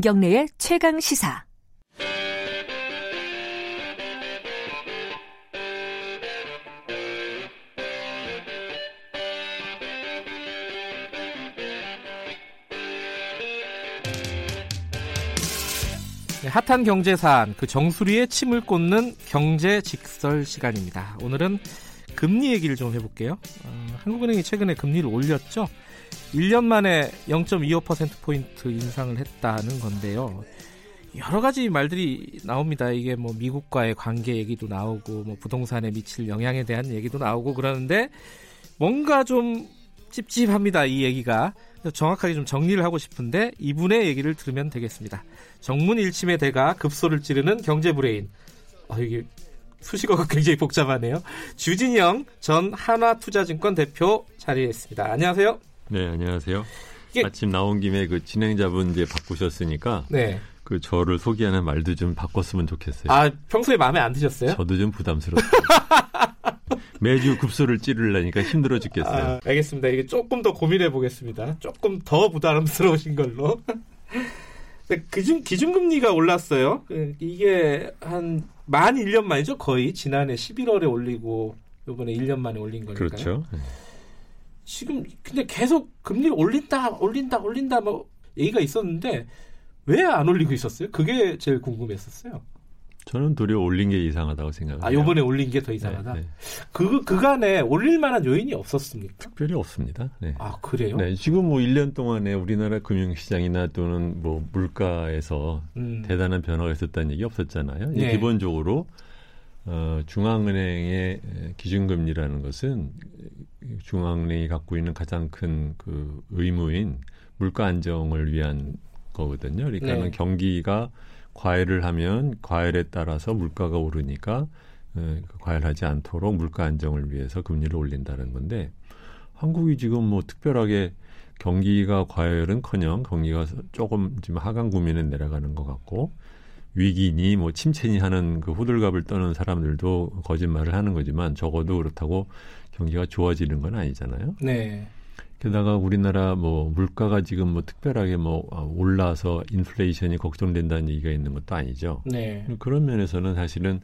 김경래의 최강 시사. 네, 핫한 경제 사안 그 정수리에 침을 꽂는 경제 직설 시간입니다. 오늘은 금리 얘기를 좀 해볼게요. 어, 한국은행이 최근에 금리를 올렸죠. 1년 만에 0.25%포인트 인상을 했다는 건데요. 여러 가지 말들이 나옵니다. 이게 뭐 미국과의 관계 얘기도 나오고 뭐 부동산에 미칠 영향에 대한 얘기도 나오고 그러는데 뭔가 좀 찝찝합니다. 이 얘기가. 정확하게 좀 정리를 하고 싶은데 이분의 얘기를 들으면 되겠습니다. 정문 일침의 대가 급소를 찌르는 경제 브레인. 아, 이게 수식어가 굉장히 복잡하네요. 주진영 전 한화투자증권 대표 자리했습니다. 안녕하세요. 네, 안녕하세요. 이게... 아침 나온 김에 그 진행자분 이제 바꾸셨으니까 네. 그 저를 소개하는 말도 좀 바꿨으면 좋겠어요. 아, 평소에 마음에 안 드셨어요? 저도 좀 부담스럽어요. 매주 급소를 찌르려니까 힘들어 죽겠어요. 아, 알겠습니다. 이게 조금 더 고민해 보겠습니다. 조금 더 부담스러우신 걸로. 기준, 기준금리가 올랐어요. 그, 이게 한 만 1년 만이죠, 거의. 지난해 11월에 올리고, 요번에 1년 만에 올린 거니까. 그렇죠. 지금, 근데 계속 금리를 올린다, 올린다, 올린다, 뭐, 얘기가 있었는데, 왜 안 올리고 있었어요? 그게 제일 궁금했었어요. 저는 도리어 올린 게 이상하다고 생각해요. 아, 요번에 올린 게 더 이상하다? 네, 네. 그, 그간에 올릴 만한 요인이 없었습니까? 특별히 없습니다. 네. 아, 그래요? 네. 지금 뭐 1년 동안에 우리나라 금융시장이나 또는 뭐 물가에서 음. 대단한 변화가 있었다는 얘기 없었잖아요. 네. 기본적으로 어, 중앙은행의 기준금리라는 것은 중앙은행이 갖고 있는 가장 큰 그 의무인 물가 안정을 위한 거거든요. 그러니까는 네. 경기가 과열을 하면 과열에 따라서 물가가 오르니까 어, 과열하지 않도록 물가 안정을 위해서 금리를 올린다는 건데 한국이 지금 뭐 특별하게 경기가 과열은커녕 경기가 조금 지금 하강 국면에 내려가는 것 같고 위기니 뭐 침체니 하는 그 호들갑을 떠는 사람들도 거짓말을 하는 거지만 적어도 그렇다고 경기가 좋아지는 건 아니잖아요. 네. 게다가 우리나라 뭐 물가가 지금 뭐 특별하게 뭐 아, 올라서 인플레이션이 걱정된다는 얘기가 있는 것도 아니죠. 네. 그런 면에서는 사실은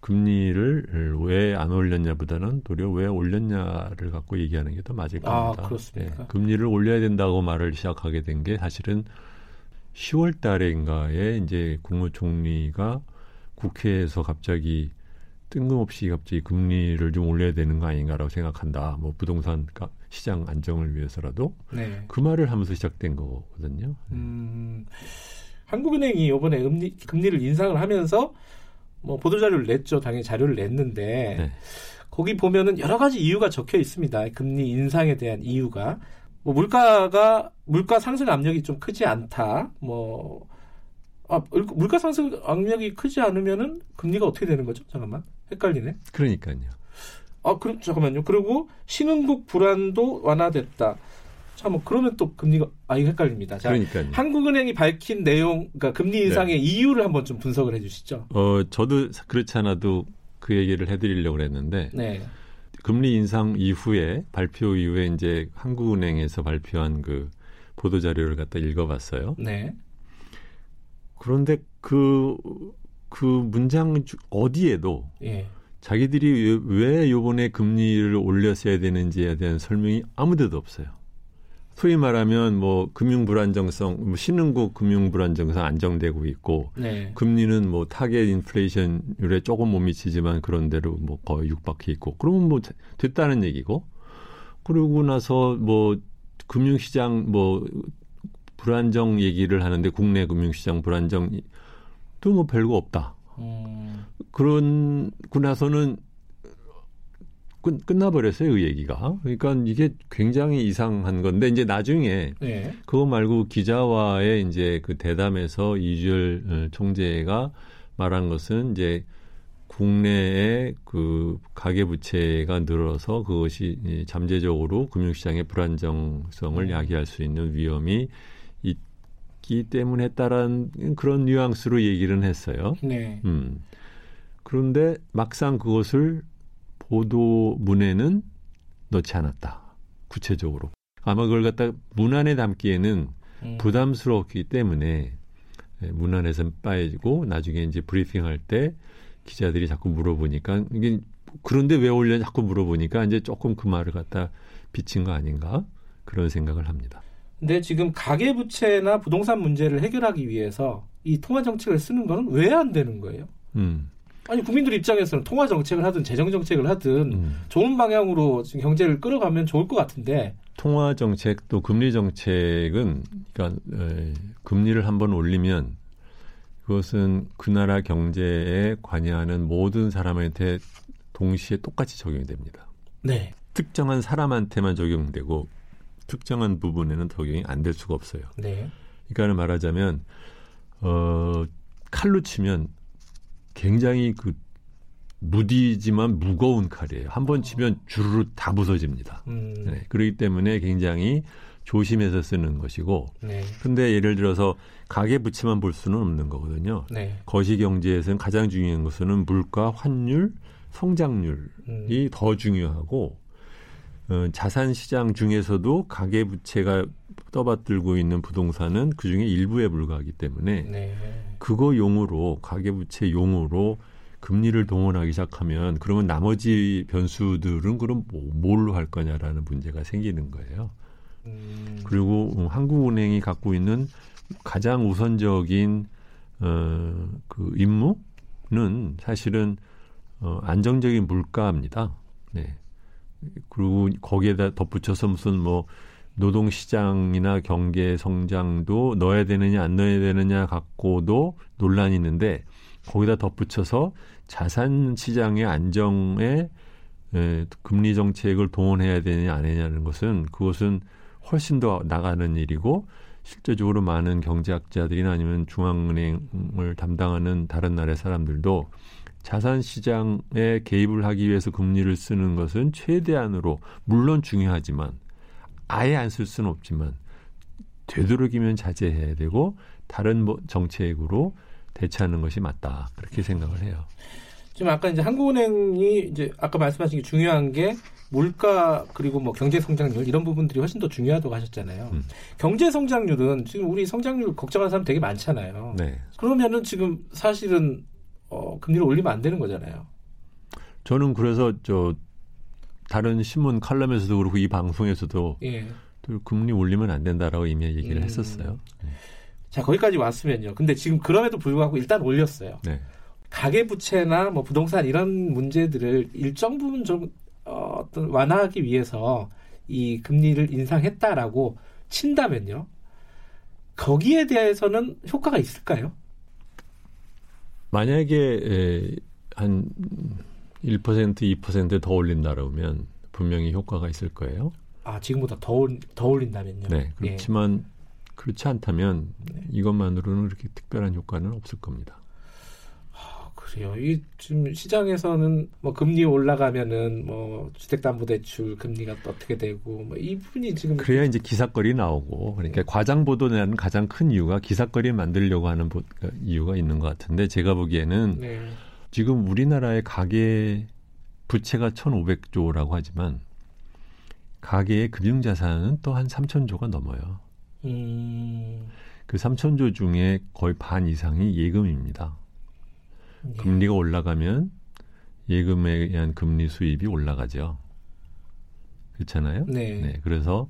금리를 왜 안 올렸냐보다는 도리어 왜 올렸냐를 갖고 얘기하는 게 더 맞을 아, 겁니다. 아, 그렇습니까? 네. 금리를 올려야 된다고 말을 시작하게 된 게 사실은 10월 달인가에 이제 국무총리가 국회에서 갑자기 뜬금없이 갑자기 금리를 좀 올려야 되는 거 아닌가라고 생각한다. 뭐 부동산 시장 안정을 위해서라도 네. 그 말을 하면서 시작된 거거든요. 음, 한국은행이 이번에 금리, 금리를 인상을 하면서 뭐 보도 자료를 냈죠. 당연히 자료를 냈는데 네. 거기 보면은 여러 가지 이유가 적혀 있습니다. 금리 인상에 대한 이유가 뭐 물가가 물가 상승 압력이 좀 크지 않다. 뭐 아, 물가 상승 압력이 크지 않으면은 금리가 어떻게 되는 거죠? 잠깐만. 헷갈리네. 그러니까요. 아, 그럼 잠깐만요. 그리고 신흥국 불안도 완화됐다. 자, 뭐 그러면 또 금리가 아 이거 헷갈립니다. 자, 그러니까요. 한국은행이 밝힌 내용, 그러니까 금리 인상의 네. 이유를 한번 좀 분석을 해주시죠. 어, 저도 그렇지 않아도 그 얘기를 해드리려고 그랬는데, 네. 금리 인상 이후에 발표 이후에 이제 한국은행에서 발표한 그 보도 자료를 갖다 읽어봤어요. 네. 그런데 그 그 문장 어디에도 예. 자기들이 왜 요번에 금리를 올렸어야 되는지에 대한 설명이 아무 데도 없어요. 소위 말하면 뭐 금융 불안정성, 뭐 신흥국 금융 불안정성 안정되고 있고 네. 금리는 뭐 타겟 인플레이션율에 조금 못 미치지만 그런 대로 뭐 거의 육박해 있고 그러면 뭐 됐다는 얘기고 그러고 나서 뭐 금융 시장 뭐 불안정 얘기를 하는데 국내 금융 시장 불안정 또 뭐 별거 없다. 음. 그런고 나서는 끝, 끝나버렸어요, 그 얘기가. 그러니까 이게 굉장히 이상한 건데, 이제 나중에, 네. 그거 말고 기자와의 이제 그 대담에서 이주열 어, 총재가 말한 것은 이제 국내의 그 가계 부채가 늘어서 그것이 잠재적으로 금융시장의 불안정성을 음. 야기할 수 있는 위험이 있기 때문에 했다라는 그런 뉘앙스로 얘기를 했어요. 네. 음. 그런데 막상 그것을 보도문에는 넣지 않았다. 구체적으로. 아마 그걸 갖다 문안에 담기에는 음. 부담스럽기 때문에 예, 문 안에서 빠지고 나중에 이제 브리핑할 때 기자들이 자꾸 물어보니까 이게 그런데 왜 올려 자꾸 물어보니까 이제 조금 그 말을 갖다 비친 거 아닌가 그런 생각을 합니다. 근데 지금 가계 부채나 부동산 문제를 해결하기 위해서 이 통화 정책을 쓰는 거는 왜 안 되는 거예요? 음. 아니 국민들 입장에서는 통화 정책을 하든 재정 정책을 하든 음. 좋은 방향으로 지금 경제를 끌어가면 좋을 것 같은데 통화 정책 또 금리 정책은 그러니까 에, 금리를 한번 올리면 그것은 그 나라 경제에 관여하는 모든 사람한테 동시에 똑같이 적용이 됩니다. 네. 특정한 사람한테만 적용되고 특정한 부분에는 적용이 안 될 수가 없어요. 네. 그러니까 말하자면 어 칼로 치면 굉장히 그 무디지만 무거운 칼이에요. 한 번 치면 주르르 다 부서집니다. 음. 네, 그렇기 때문에 굉장히 조심해서 쓰는 것이고. 네. 근데 예를 들어서 가계 부채만 볼 수는 없는 거거든요. 네. 거시 경제에서는 가장 중요한 것은 물가, 환율, 성장률이 음. 더 중요하고 어, 자산 시장 중에서도 가계 부채가 떠받들고 있는 부동산은 그 중에 일부에 불과하기 때문에 네. 그거 용으로 가계 부채 용으로 금리를 동원하기 시작하면 그러면 나머지 변수들은 그럼 뭐, 뭘로 할 거냐라는 문제가 생기는 거예요. 음. 그리고 한국은행이 갖고 있는 가장 우선적인 어, 그 임무는 사실은 어, 안정적인 물가입니다. 네. 그리고 거기에다 덧붙여서 무슨 뭐 노동시장이나 경제 성장도 넣어야 되느냐 안 넣어야 되느냐 갖고도 논란이 있는데 거기다 덧붙여서 자산 시장의 안정에 에, 금리 정책을 동원해야 되느냐 안 되느냐는 것은 그것은 훨씬 더 나가는 일이고 실제적으로 많은 경제학자들이나 아니면 중앙은행을 담당하는 다른 나라의 사람들도 자산 시장에 개입을 하기 위해서 금리를 쓰는 것은 최대한으로 물론 중요하지만 아예 안 쓸 수는 없지만 되도록이면 자제해야 되고 다른 뭐 정책으로 대처하는 것이 맞다 그렇게 생각을 해요. 지금 아까 이제 한국은행이 이제 아까 말씀하신 게 중요한 게 물가 그리고 뭐 경제 성장률 이런 부분들이 훨씬 더 중요하다고 하셨잖아요. 음. 경제 성장률은 지금 우리 성장률 걱정하는 사람 되게 많잖아요. 네. 그러면은 지금 사실은 어, 금리를 올리면 안 되는 거잖아요. 저는 그래서 저 다른 신문 칼럼에서도 그렇고 이 방송에서도 예. 금리 올리면 안 된다라고 이미 얘기를 음. 했었어요. 네. 자 거기까지 왔으면요. 근데 지금 그럼에도 불구하고 일단 올렸어요. 네. 가계 부채나 뭐 부동산 이런 문제들을 일정 부분 좀 어, 어떤 완화하기 위해서 이 금리를 인상했다라고 친다면요. 거기에 대해서는 효과가 있을까요? 만약에 에, 한 1% 2%더 올린다라면 분명히 효과가 있을 거예요. 아 지금보다 더, 더 올린다면요? 네. 그렇지만 예. 그렇지 않다면 네. 이것만으로는 그렇게 특별한 효과는 없을 겁니다. 아, 그래요. 이 지금 시장에서는 뭐 금리 올라가면은 뭐 주택담보대출 금리가 또 어떻게 되고 뭐 이분이 지금 그래야 이제 기사거리 나오고 그러니까 네. 과장 보도내는 가장 큰 이유가 기사거리 만들려고 하는 보, 이유가 있는 것 같은데 제가 보기에는. 네. 지금 우리나라의 가계 부채가 1,500조라고 하지만 가계의 금융 자산은 또 한 3천조가 넘어요. 음. 그 3천조 중에 거의 반 이상이 예금입니다. 네. 금리가 올라가면 예금에 의한 금리 수입이 올라가죠. 그렇잖아요. 네. 네. 그래서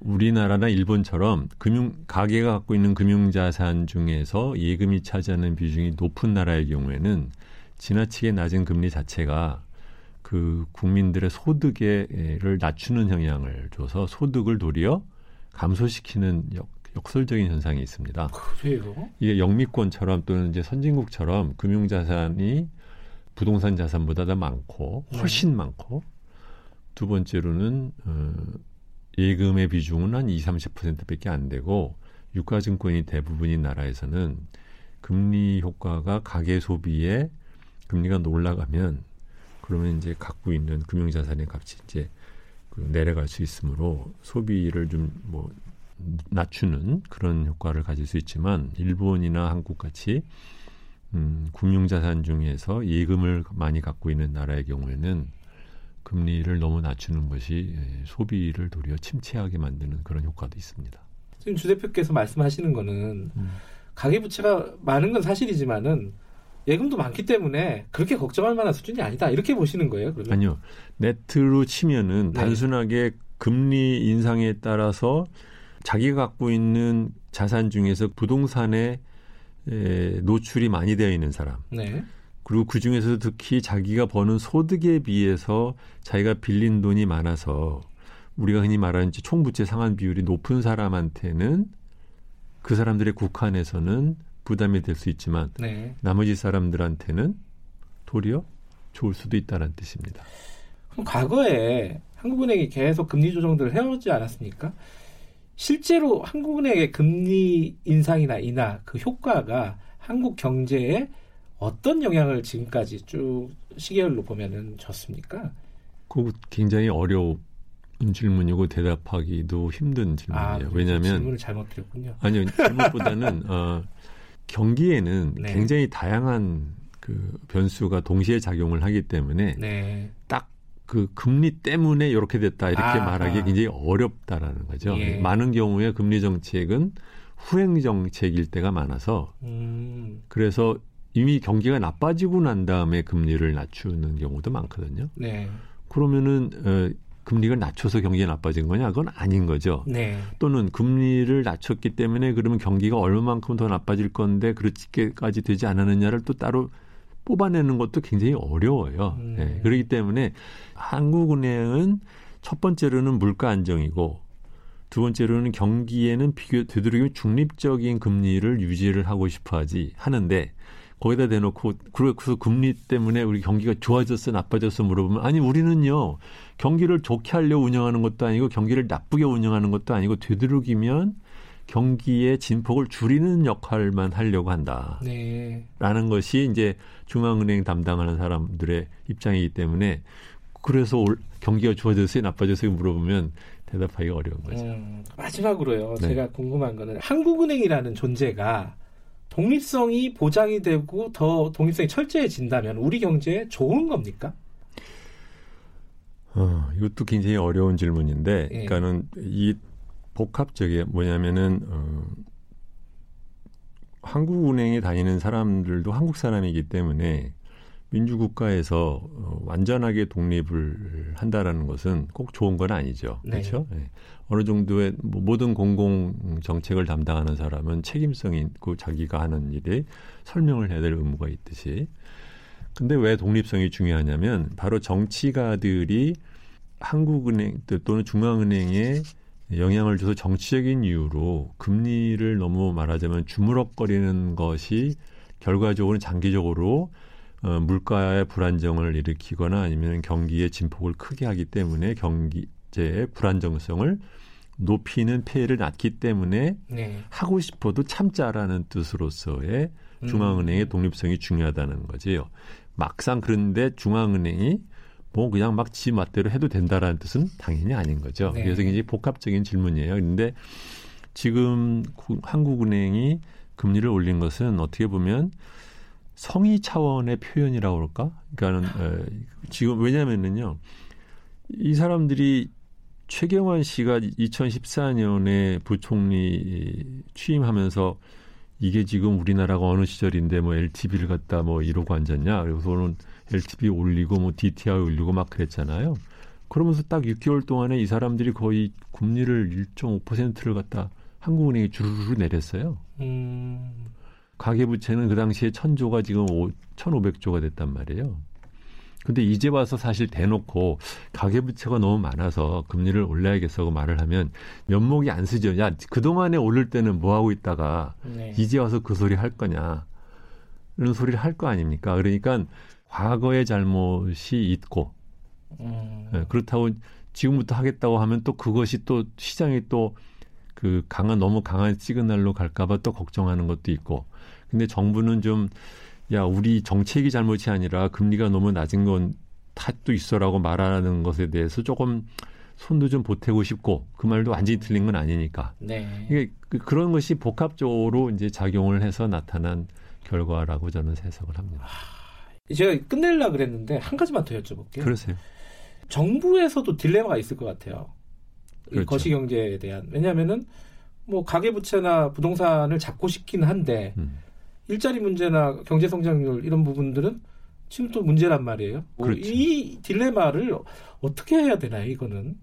우리나라나 일본처럼 금융 가계가 갖고 있는 금융 자산 중에서 예금이 차지하는 비중이 높은 나라의 경우에는 지나치게 낮은 금리 자체가 그 국민들의 소득에를 낮추는 영향을 줘서 소득을 도리어 감소시키는 역, 역설적인 현상이 있습니다. 그래요? 이게 영미권처럼 또는 이제 선진국처럼 금융 자산이 부동산 자산보다 더 많고 훨씬 네. 많고 두 번째로는 어, 예금의 비중은 한 20, 30%밖에 안 되고 유가증권이 대부분인 나라에서는 금리 효과가 가계 소비에 금리가 올라가면 그러면 이제 갖고 있는 금융자산의 값이 이제 그 내려갈 수 있으므로 소비를 좀 뭐 낮추는 그런 효과를 가질 수 있지만 일본이나 한국 같이 음, 금융자산 중에서 예금을 많이 갖고 있는 나라의 경우에는 금리를 너무 낮추는 것이 예, 소비를 도리어 침체하게 만드는 그런 효과도 있습니다. 지금 주 대표께서 말씀하시는 거는 음. 가계부채가 많은 건 사실이지만은 예금도 많기 때문에 그렇게 걱정할 만한 수준이 아니다. 이렇게 보시는 거예요, 그러면? 아니요. 네트로 치면은 네. 단순하게 금리 인상에 따라서 자기가 갖고 있는 자산 중에서 부동산에 에, 노출이 많이 되어 있는 사람. 네. 그리고 그 중에서도 특히 자기가 버는 소득에 비해서 자기가 빌린 돈이 많아서 우리가 흔히 말하는 총부채 상환 비율이 높은 사람한테는 그 사람들의 국한에서는 부담이 될 수 있지만 네. 나머지 사람들한테는 도리어 좋을 수도 있다는 뜻입니다. 그럼 과거에 한국은행이 계속 금리 조정들을 해오지 않았습니까? 실제로 한국은행의 금리 인상이나 인하 그 효과가 한국 경제에 어떤 영향을 지금까지 쭉 시계열로 보면은 줬습니까? 그 굉장히 어려운 질문이고 대답하기도 힘든 질문이에요. 아, 왜냐하면 질문을 잘못 드렸군요. 아니요, 잘못보다는 어, 경기에는 네. 굉장히 다양한 그 변수가 동시에 작용을 하기 때문에 네. 딱 그 금리 때문에 이렇게 됐다 이렇게 아, 말하기 굉장히 어렵다라는 거죠. 예. 많은 경우에 금리 정책은 후행 정책일 때가 많아서 음. 그래서 이미 경기가 나빠지고 난 다음에 금리를 낮추는 경우도 많거든요. 네. 그러면은 어, 금리가 낮춰서 경기가 나빠진 거냐? 그건 아닌 거죠. 네. 또는 금리를 낮췄기 때문에 그러면 경기가 얼마만큼 더 나빠질 건데 그렇게까지 되지 않았느냐를 또 따로 뽑아내는 것도 굉장히 어려워요. 음. 네. 그렇기 때문에 한국은행은 첫 번째로는 물가 안정이고 두 번째로는 경기에는 비교 되도록이면 중립적인 금리를 유지를 하고 싶어 하지 하는데 거기다 대놓고 그래서 금리 때문에 우리 경기가 좋아졌어 나빠졌어 물어보면 아니 우리는요 경기를 좋게 하려 운영하는 것도 아니고 경기를 나쁘게 운영하는 것도 아니고 되도록이면 경기의 진폭을 줄이는 역할만 하려고 한다. 네. 라는 것이 이제 중앙은행 담당하는 사람들의 입장이기 때문에 그래서 올, 경기가 좋아졌어요, 나빠졌어요 물어보면 대답하기가 어려운 거죠. 음, 마지막으로요. 네. 제가 궁금한 거는 한국은행이라는 존재가 독립성이 보장이 되고 더 독립성이 철저해진다면 우리 경제에 좋은 겁니까? 어, 이것도 굉장히 어려운 질문인데, 예. 그러니까는 이 복합적이 뭐냐면은 어, 한국은행에 다니는 사람들도 한국 사람이기 때문에 민주국가에서 어, 완전하게 독립을 한다라는 것은 꼭 좋은 건 아니죠. 네. 그렇죠? 네. 어느 정도의 뭐 모든 공공 정책을 담당하는 사람은 책임성이 있고 자기가 하는 일에 설명을 해야 될 의무가 있듯이. 근데 왜 독립성이 중요하냐면 바로 정치가들이 한국은행 또는 중앙은행에 영향을 줘서 정치적인 이유로 금리를 너무 말하자면 주무럭거리는 것이 결과적으로 장기적으로 어, 물가의 불안정을 일으키거나 아니면 경기의 진폭을 크게 하기 때문에 경기제의 불안정성을 높이는 폐해를 낳기 때문에 네. 하고 싶어도 참자라는 뜻으로서의 음. 중앙은행의 독립성이 중요하다는 거지요. 막상 그런데 중앙은행이 뭐 그냥 막 지 맛대로 해도 된다라는 뜻은 당연히 아닌 거죠. 네. 그래서 굉장히 복합적인 질문이에요. 그런데 지금 한국은행이 금리를 올린 것은 어떻게 보면 성의 차원의 표현이라고 그럴까? 그러니까는 에, 지금 왜냐면은요. 이 사람들이 최경환 씨가 2014년에 부총리 취임하면서 이게 지금 우리나라가 어느 시절인데 뭐 LTV를 갖다 뭐 이러고 앉았냐. 그래서는 LTV 올리고 뭐 DTI 올리고 막 그랬잖아요. 그러면서 딱 6개월 동안에 이 사람들이 거의 금리를 1.5%를 갖다 한국은행이 주르르 내렸어요. 음. 가계부채는 그 당시에 천조가 지금 5, 1,500조가 됐단 말이에요. 근데 이제 와서 사실 대놓고 가계부채가 너무 많아서 금리를 올려야겠어고 말을 하면 면목이 안 쓰죠. 야, 그동안에 오를 때는 뭐 하고 있다가 네. 이제 와서 그 소리 할 거냐. 이런 소리를 할 거 아닙니까? 그러니까 과거의 잘못이 있고 음. 네, 그렇다고 지금부터 하겠다고 하면 또 그것이 또 시장이 또 그 강한 너무 강한 시그널로 갈까봐 또 걱정하는 것도 있고 근데 정부는 좀, 야, 우리 정책이 잘못이 아니라 금리가 너무 낮은 건 탓도 있어라고 말하는 것에 대해서 조금 손도 좀 보태고 싶고 그 말도 완전히 틀린 건 아니니까. 네. 이게 그, 그런 것이 복합적으로 이제 작용을 해서 나타난 결과라고 저는 해석을 합니다. 아, 제가 끝낼라 그랬는데 한 가지만 더 여쭤볼게요. 그러세요. 정부에서도 딜레마가 있을 것 같아요. 그렇죠. 거시 경제에 대한 왜냐하면은 뭐 가계 부채나 부동산을 잡고 싶긴 한데 음. 일자리 문제나 경제 성장률 이런 부분들은 지금 또 문제란 말이에요. 뭐 그렇죠. 이 딜레마를 어떻게 해야 되나요? 이거는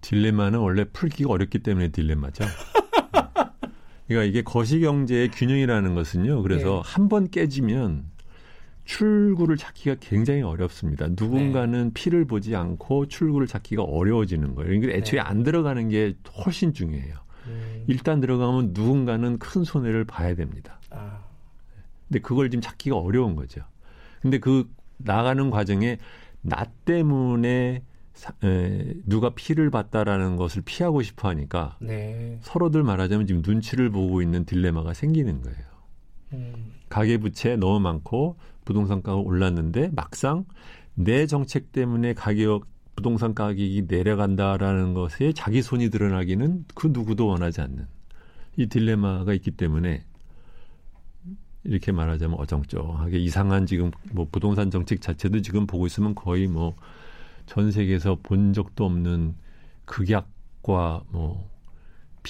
딜레마는 원래 풀기가 어렵기 때문에 딜레마죠. 그러니까 이게 거시 경제의 균형이라는 것은요. 그래서 네. 한번 깨지면 출구를 찾기가 굉장히 어렵습니다. 누군가는 네. 피를 보지 않고 출구를 찾기가 어려워지는 거예요. 그러니까 애초에 네. 안 들어가는 게 훨씬 중요해요. 음. 일단 들어가면 누군가는 큰 손해를 봐야 됩니다. 아. 근데 그걸 지금 찾기가 어려운 거죠. 근데 그 나가는 과정에 나 때문에 사, 에, 누가 피를 봤다라는 것을 피하고 싶어 하니까 네. 서로들 말하자면 지금 눈치를 보고 있는 딜레마가 생기는 거예요. 음. 가계부채 너무 많고 부동산 가가 올랐는데 막상 내 정책 때문에 가격 부동산 가격이 내려간다라는 것에 자기 손이 드러나기는 그 누구도 원하지 않는 이 딜레마가 있기 때문에 이렇게 말하자면 어정쩡하게 이상한 지금 뭐 부동산 정책 자체도 지금 보고 있으면 거의 뭐 전 세계에서 본 적도 없는 극약과 뭐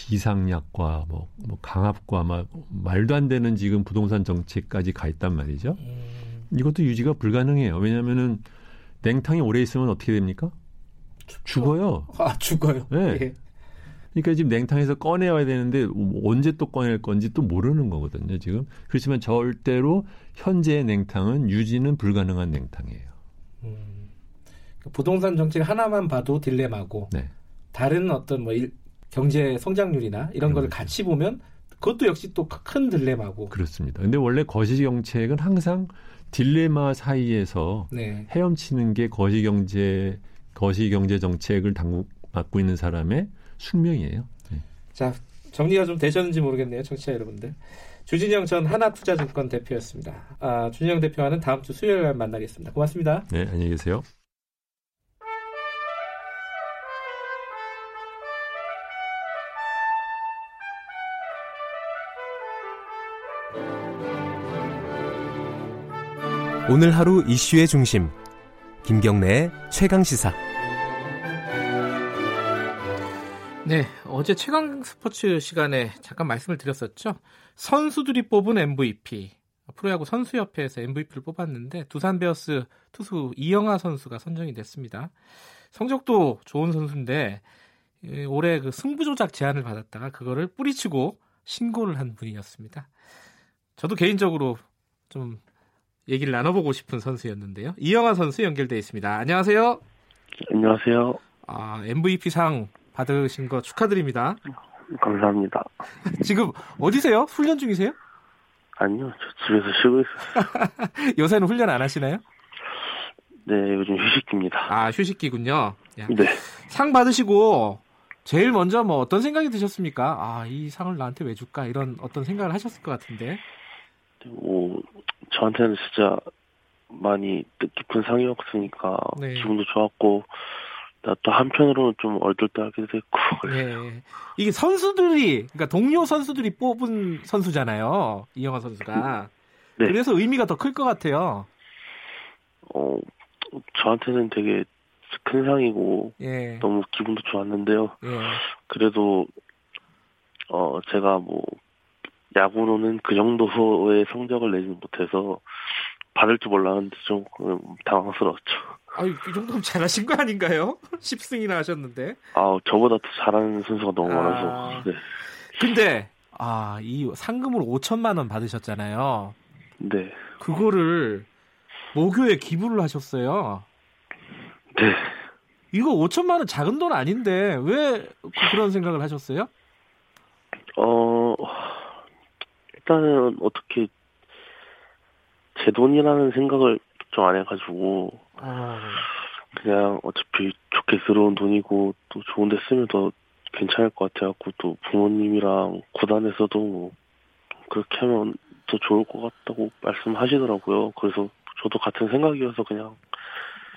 비상약과 뭐, 뭐 강압과 막 말도 안 되는 지금 부동산 정책까지 가 있단 말이죠. 음. 이것도 유지가 불가능해요. 왜냐하면은 냉탕이 오래 있으면 어떻게 됩니까? 죽어요. 아 죽어요. 네. 예. 그러니까 지금 냉탕에서 꺼내야 되는데 언제 또 꺼낼 건지 또 모르는 거거든요. 지금 그렇지만 절대로 현재의 냉탕은 유지는 불가능한 냉탕이에요. 음, 부동산 정책 하나만 봐도 딜레마고 네. 다른 어떤 뭐 일, 경제 성장률이나 이런 거를 같이 보면 그것도 역시 또 큰 딜레마고. 그렇습니다. 근데 원래 거시 정책은 항상 딜레마 사이에서 네. 헤엄치는 게 거시 경제 거시 경제 정책을 당국 맡고 있는 사람의 숙명이에요. 네. 자, 정리가 좀 되셨는지 모르겠네요, 청취자 여러분들. 주진영 전 하나투자증권 대표였습니다. 아, 주진영 대표와는 다음 주 수요일 날 만나겠습니다. 고맙습니다. 네, 안녕히 계세요. 오늘 하루 이슈의 중심 김경래의 최강 시사. 네, 어제 최강 스포츠 시간에 잠깐 말씀을 드렸었죠. 선수들이 뽑은 MVP. 프로야구 선수협회에서 MVP를 뽑았는데 두산 베어스 투수 이영하 선수가 선정이 됐습니다. 성적도 좋은 선수인데 올해 그 승부 조작 제안을 받았다가 그거를 뿌리치고 신고를 한 분이었습니다. 저도 개인적으로 좀 얘기를 나눠보고 싶은 선수였는데요. 이영하 선수 연결돼 있습니다. 안녕하세요. 안녕하세요. 아, MVP 상 받으신 거 축하드립니다. 감사합니다. 지금 어디세요? 훈련 중이세요? 아니요, 저 집에서 쉬고 있어요. 요새는 훈련 안 하시나요? 네, 요즘 휴식기입니다. 아, 휴식기군요. 네. 상 받으시고 제일 먼저 뭐 어떤 생각이 드셨습니까? 아, 이 상을 나한테 왜 줄까? 이런 어떤 생각을 하셨을 것 같은데. 뭐, 저한테는 진짜 많이 뜻깊은 상이었으니까 네. 기분도 좋았고 또 한편으로는 좀 얼떨떨하기도 했고. 네. 이게 선수들이 그러니까 동료 선수들이 뽑은 선수잖아요. 이영하 선수가. 네. 그래서 의미가 더 클 것 같아요. 어 저한테는 되게 큰 상이고 예. 너무 기분도 좋았는데요. 예. 그래도 어 제가 뭐 야구로는 그 정도의 성적을 내지 못해서 받을 줄 몰랐는데 좀 당황스러웠죠. 아이 정도면 잘하신 거 아닌가요? 10승이나 하셨는데. 아 저보다 더 잘하는 선수가 너무 아... 많아서. 네. 근데 아 이 상금을 5천만 원 받으셨잖아요. 네. 그거를 모교에 기부를 하셨어요. 네. 이거 5천만 원 작은 돈 아닌데 왜 그런 생각을 하셨어요? 어 일단은 어떻게 제 돈이라는 생각을 좀 안 해가지고 아... 그냥 어차피 좋게 들어온 돈이고 또 좋은데 쓰면 더 괜찮을 것 같아갖고 또 부모님이랑 구단에서도 뭐 그렇게 하면 더 좋을 것 같다고 말씀하시더라고요. 그래서 저도 같은 생각이어서 그냥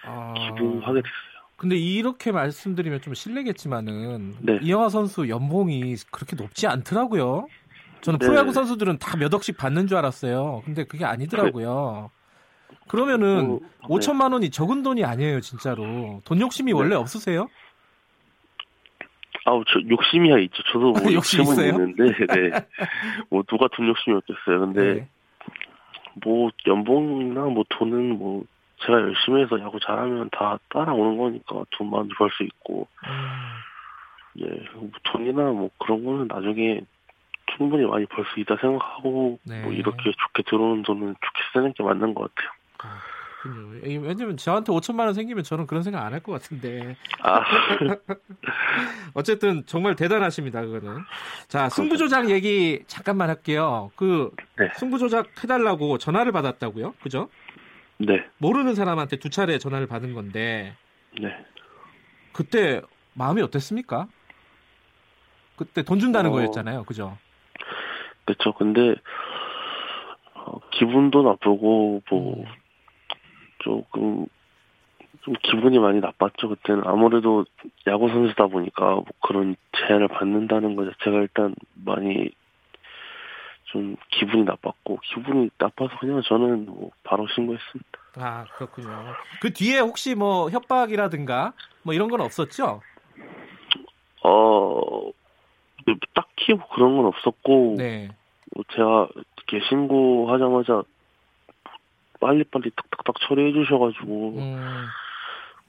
아... 기부하게 됐어요. 근데 이렇게 말씀드리면 좀 실례겠지만은 네. 이영하 선수 연봉이 그렇게 높지 않더라고요. 저는 네. 프로야구 선수들은 다 몇 억씩 받는 줄 알았어요. 근데 그게 아니더라고요. 그러면은 어, 5천만 원이 적은 돈이 아니에요, 진짜로. 돈 욕심이 네. 원래 없으세요? 아우 저 욕심이야 있죠. 저도 뭐 욕심 욕심은 있는데, 네. 뭐 누가 돈 욕심이 없겠어요. 근데 네. 뭐 연봉이나 뭐 돈은 뭐 제가 열심히 해서 야구 잘하면 다 따라오는 거니까 돈 많이 벌 수 있고, 음. 예, 뭐 돈이나 뭐 그런 거는 나중에 충분히 많이 벌 수 있다 생각하고 네. 뭐 이렇게 좋게 들어오는 돈은 좋게 쓰는 게 맞는 것 같아요. 아. 왜냐면 저한테 5천만 원 생기면 저는 그런 생각 안 할 것 같은데. 아. 어쨌든 정말 대단하십니다. 그거는. 자 승부 조작 얘기 잠깐만 할게요. 그 네. 승부 조작 해달라고 전화를 받았다고요? 그죠? 네. 모르는 사람한테 두 차례 전화를 받은 건데. 네. 그때 마음이 어땠습니까? 그때 돈 준다는 어... 거였잖아요. 그죠? 그렇죠. 근데 어, 기분도 나쁘고 뭐 음. 조금 좀 기분이 많이 나빴죠 그때는 아무래도 야구 선수다 보니까 뭐 그런 제안을 받는다는 것 자체가 일단 많이 좀 기분이 나빴고 기분이 나빠서 그냥 저는 뭐 바로 신고했습니다. 아 그렇군요. 그 뒤에 혹시 뭐 협박이라든가 뭐 이런 건 없었죠? 어 딱히 뭐 그런 건 없었고 네. 뭐 제가 이렇게 신고하자마자 빨리빨리 탁탁탁 처리해 주셔가지고 음.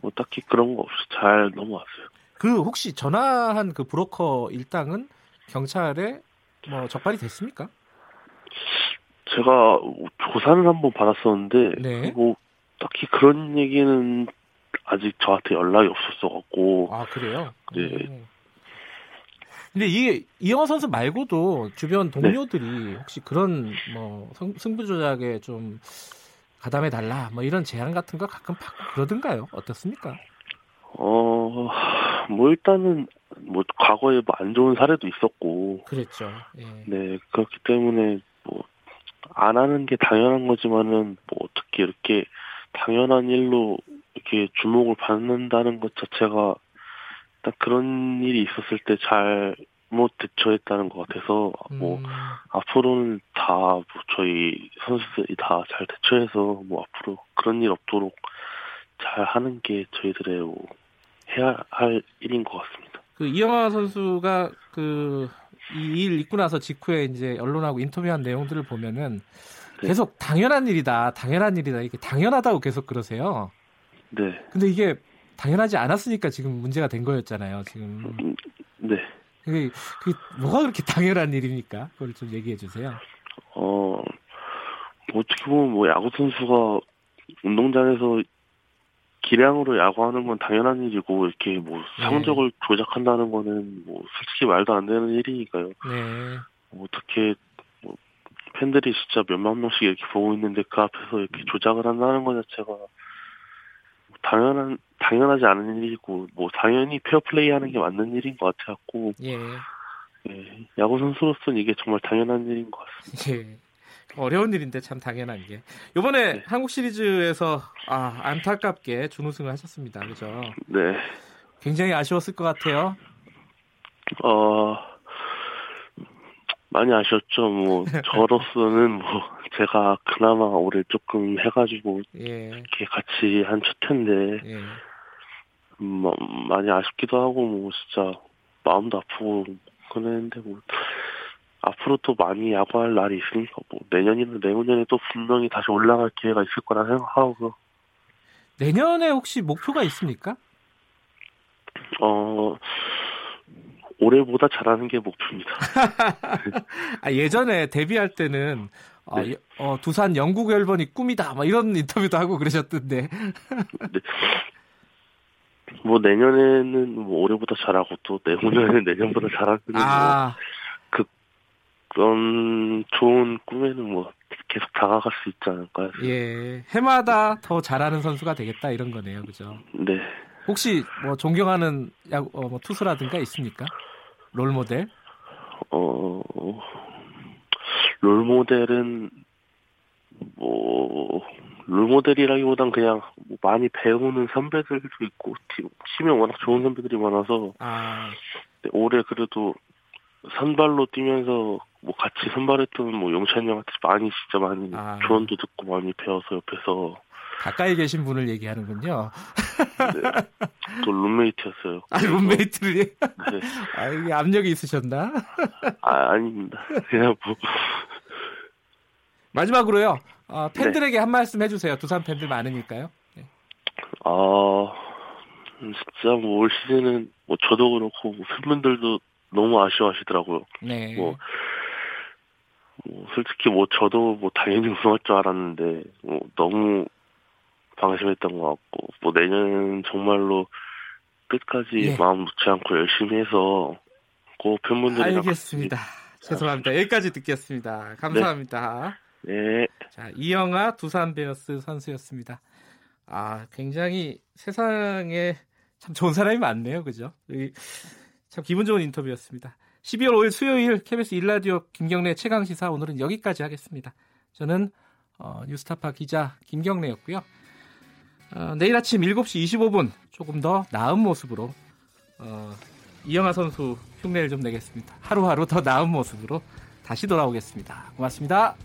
뭐 딱히 그런 거 없이 잘 넘어왔어요. 그 혹시 전화한 그 브로커 일당은 경찰에 뭐 적발이 됐습니까? 제가 조사는 한번 받았었는데 네. 뭐 딱히 그런 얘기는 아직 저한테 연락이 없었어 갖고 아 그래요? 네. 음. 근데 이게 이영호 선수 말고도 주변 동료들이 네. 혹시 그런 뭐 승부 조작에 좀 가담해 달라 뭐 이런 제안 같은 거 가끔 받고 그러던가요? 어떻습니까? 어, 뭐 일단은 뭐 과거에 뭐 안 좋은 사례도 있었고 그랬죠. 예. 네 그렇기 때문에 뭐 안 하는 게 당연한 거지만은 뭐 어떻게 이렇게 당연한 일로 이렇게 주목을 받는다는 것 자체가 딱 그런 일이 있었을 때 잘 못 대처했다는 것 같아서 뭐 음. 앞으로는 다 뭐 저희 선수들이 다 잘 대처해서 뭐 앞으로 그런 일 없도록 잘 하는 게 저희들의 뭐 해야 할 일인 것 같습니다. 그 이영하 선수가 그 이 일 있고 나서 직후에 이제 언론하고 인터뷰한 내용들을 보면은 네. 계속 당연한 일이다, 당연한 일이다 이렇게 당연하다고 계속 그러세요. 네. 근데 이게 당연하지 않았으니까 지금 문제가 된 거였잖아요. 지금. 음, 네. 그게, 그게 뭐가 그렇게 당연한 일입니까? 그걸 좀 얘기해 주세요. 어, 어떻게 보면 뭐 야구 선수가 운동장에서 기량으로 야구하는 건 당연한 일이고 이렇게 뭐 네. 성적을 네. 조작한다는 거는 뭐 솔직히 말도 안 되는 일이니까요. 네. 뭐 어떻게 뭐 팬들이 진짜 몇만 명씩 이렇게 보고 있는데 그 앞에서 이렇게 조작을 한다는 것 자체가 당연한 당연하지 않은 일이고 뭐 당연히 페어플레이 하는 게 맞는 일인 것 같아갖고 예. 예, 야구 선수로서는 이게 정말 당연한 일인 것 같습니다. 예. 어려운 일인데 참 당연한 게 이번에 네. 한국 시리즈에서 아 안타깝게 준우승을 하셨습니다. 그죠? 네. 굉장히 아쉬웠을 것 같아요. 어 많이 아쉬웠죠. 뭐 저로서는 뭐 제가 그나마 올해 조금 해가지고 예. 이렇게 같이 한 첫 텐데 예. 음, 뭐, 많이 아쉽기도 하고 뭐 진짜 마음도 아프고 그랬는데 뭐 앞으로 또 많이 야구할 날이 있으니까 뭐 내년이나 내후년에 또 분명히 다시 올라갈 기회가 있을 거라 생각하고 내년에 혹시 목표가 있습니까? 어 올해보다 잘하는 게 목표입니다. 아, 예전에 데뷔할 때는 어, 네. 어, 두산 영국 열번이 꿈이다. 막 이런 인터뷰도 하고 그러셨던데. 네. 뭐 내년에는 뭐 올해보다 잘하고 또 내후년에는 내년보다 잘하고 아. 뭐 그런 좋은 꿈에는 뭐 계속 다가갈 수 있지 않을까요? 예, 해마다 더 잘하는 선수가 되겠다 이런 거네요, 그죠? 네. 혹시 뭐 존경하는 야구 어, 뭐 투수라든가 있습니까? 롤 모델? 어 롤 모델은 뭐 롤모델이라기보단 그냥 뭐 많이 배우는 선배들도 있고 팀, 팀에 워낙 좋은 선배들이 많아서 아. 올해 그래도 선발로 뛰면서 뭐 같이 선발했던 뭐 용찬이 형한테 많이 진짜 많이 아. 조언도 듣고 많이 배워서 옆에서 가까이 계신 분을 얘기하는군요. 네. 또 룸메이트였어요. 아, 룸메이트를? 네. 아, 이게 압력이 있으셨나? 아, 아닙니다. 그냥 뭐. 마지막으로요. 어, 팬들에게 네. 한 말씀 해주세요. 두산 팬들 많으니까요. 네. 아, 진짜 뭐 올 시즌은 뭐 저도 그렇고 뭐 팬분들도 너무 아쉬워하시더라고요. 네. 뭐, 뭐 솔직히 뭐 저도 뭐 당연히 우승할 줄 알았는데 뭐 너무 방심했던 것 같고 뭐 내년 정말로 끝까지 예. 마음 놓지 않고 열심히 해서 꼭 팬분들이랑 알겠습니다. 죄송합니다. 여기까지 듣겠습니다. 감사합니다. 네. 네. 자 이영아 두산 베어스 선수였습니다. 아 굉장히 세상에 참 좋은 사람이 많네요, 그죠? 참 기분 좋은 인터뷰였습니다. 12월 5일 수요일 KBS 일라디오 김경래 최강 시사 오늘은 여기까지 하겠습니다. 저는 어, 뉴스타파 기자 김경래였고요. 어, 내일 아침 7시 25분 조금 더 나은 모습으로 어, 이영하 선수 흉내를 좀 내겠습니다. 하루하루 더 나은 모습으로 다시 돌아오겠습니다. 고맙습니다.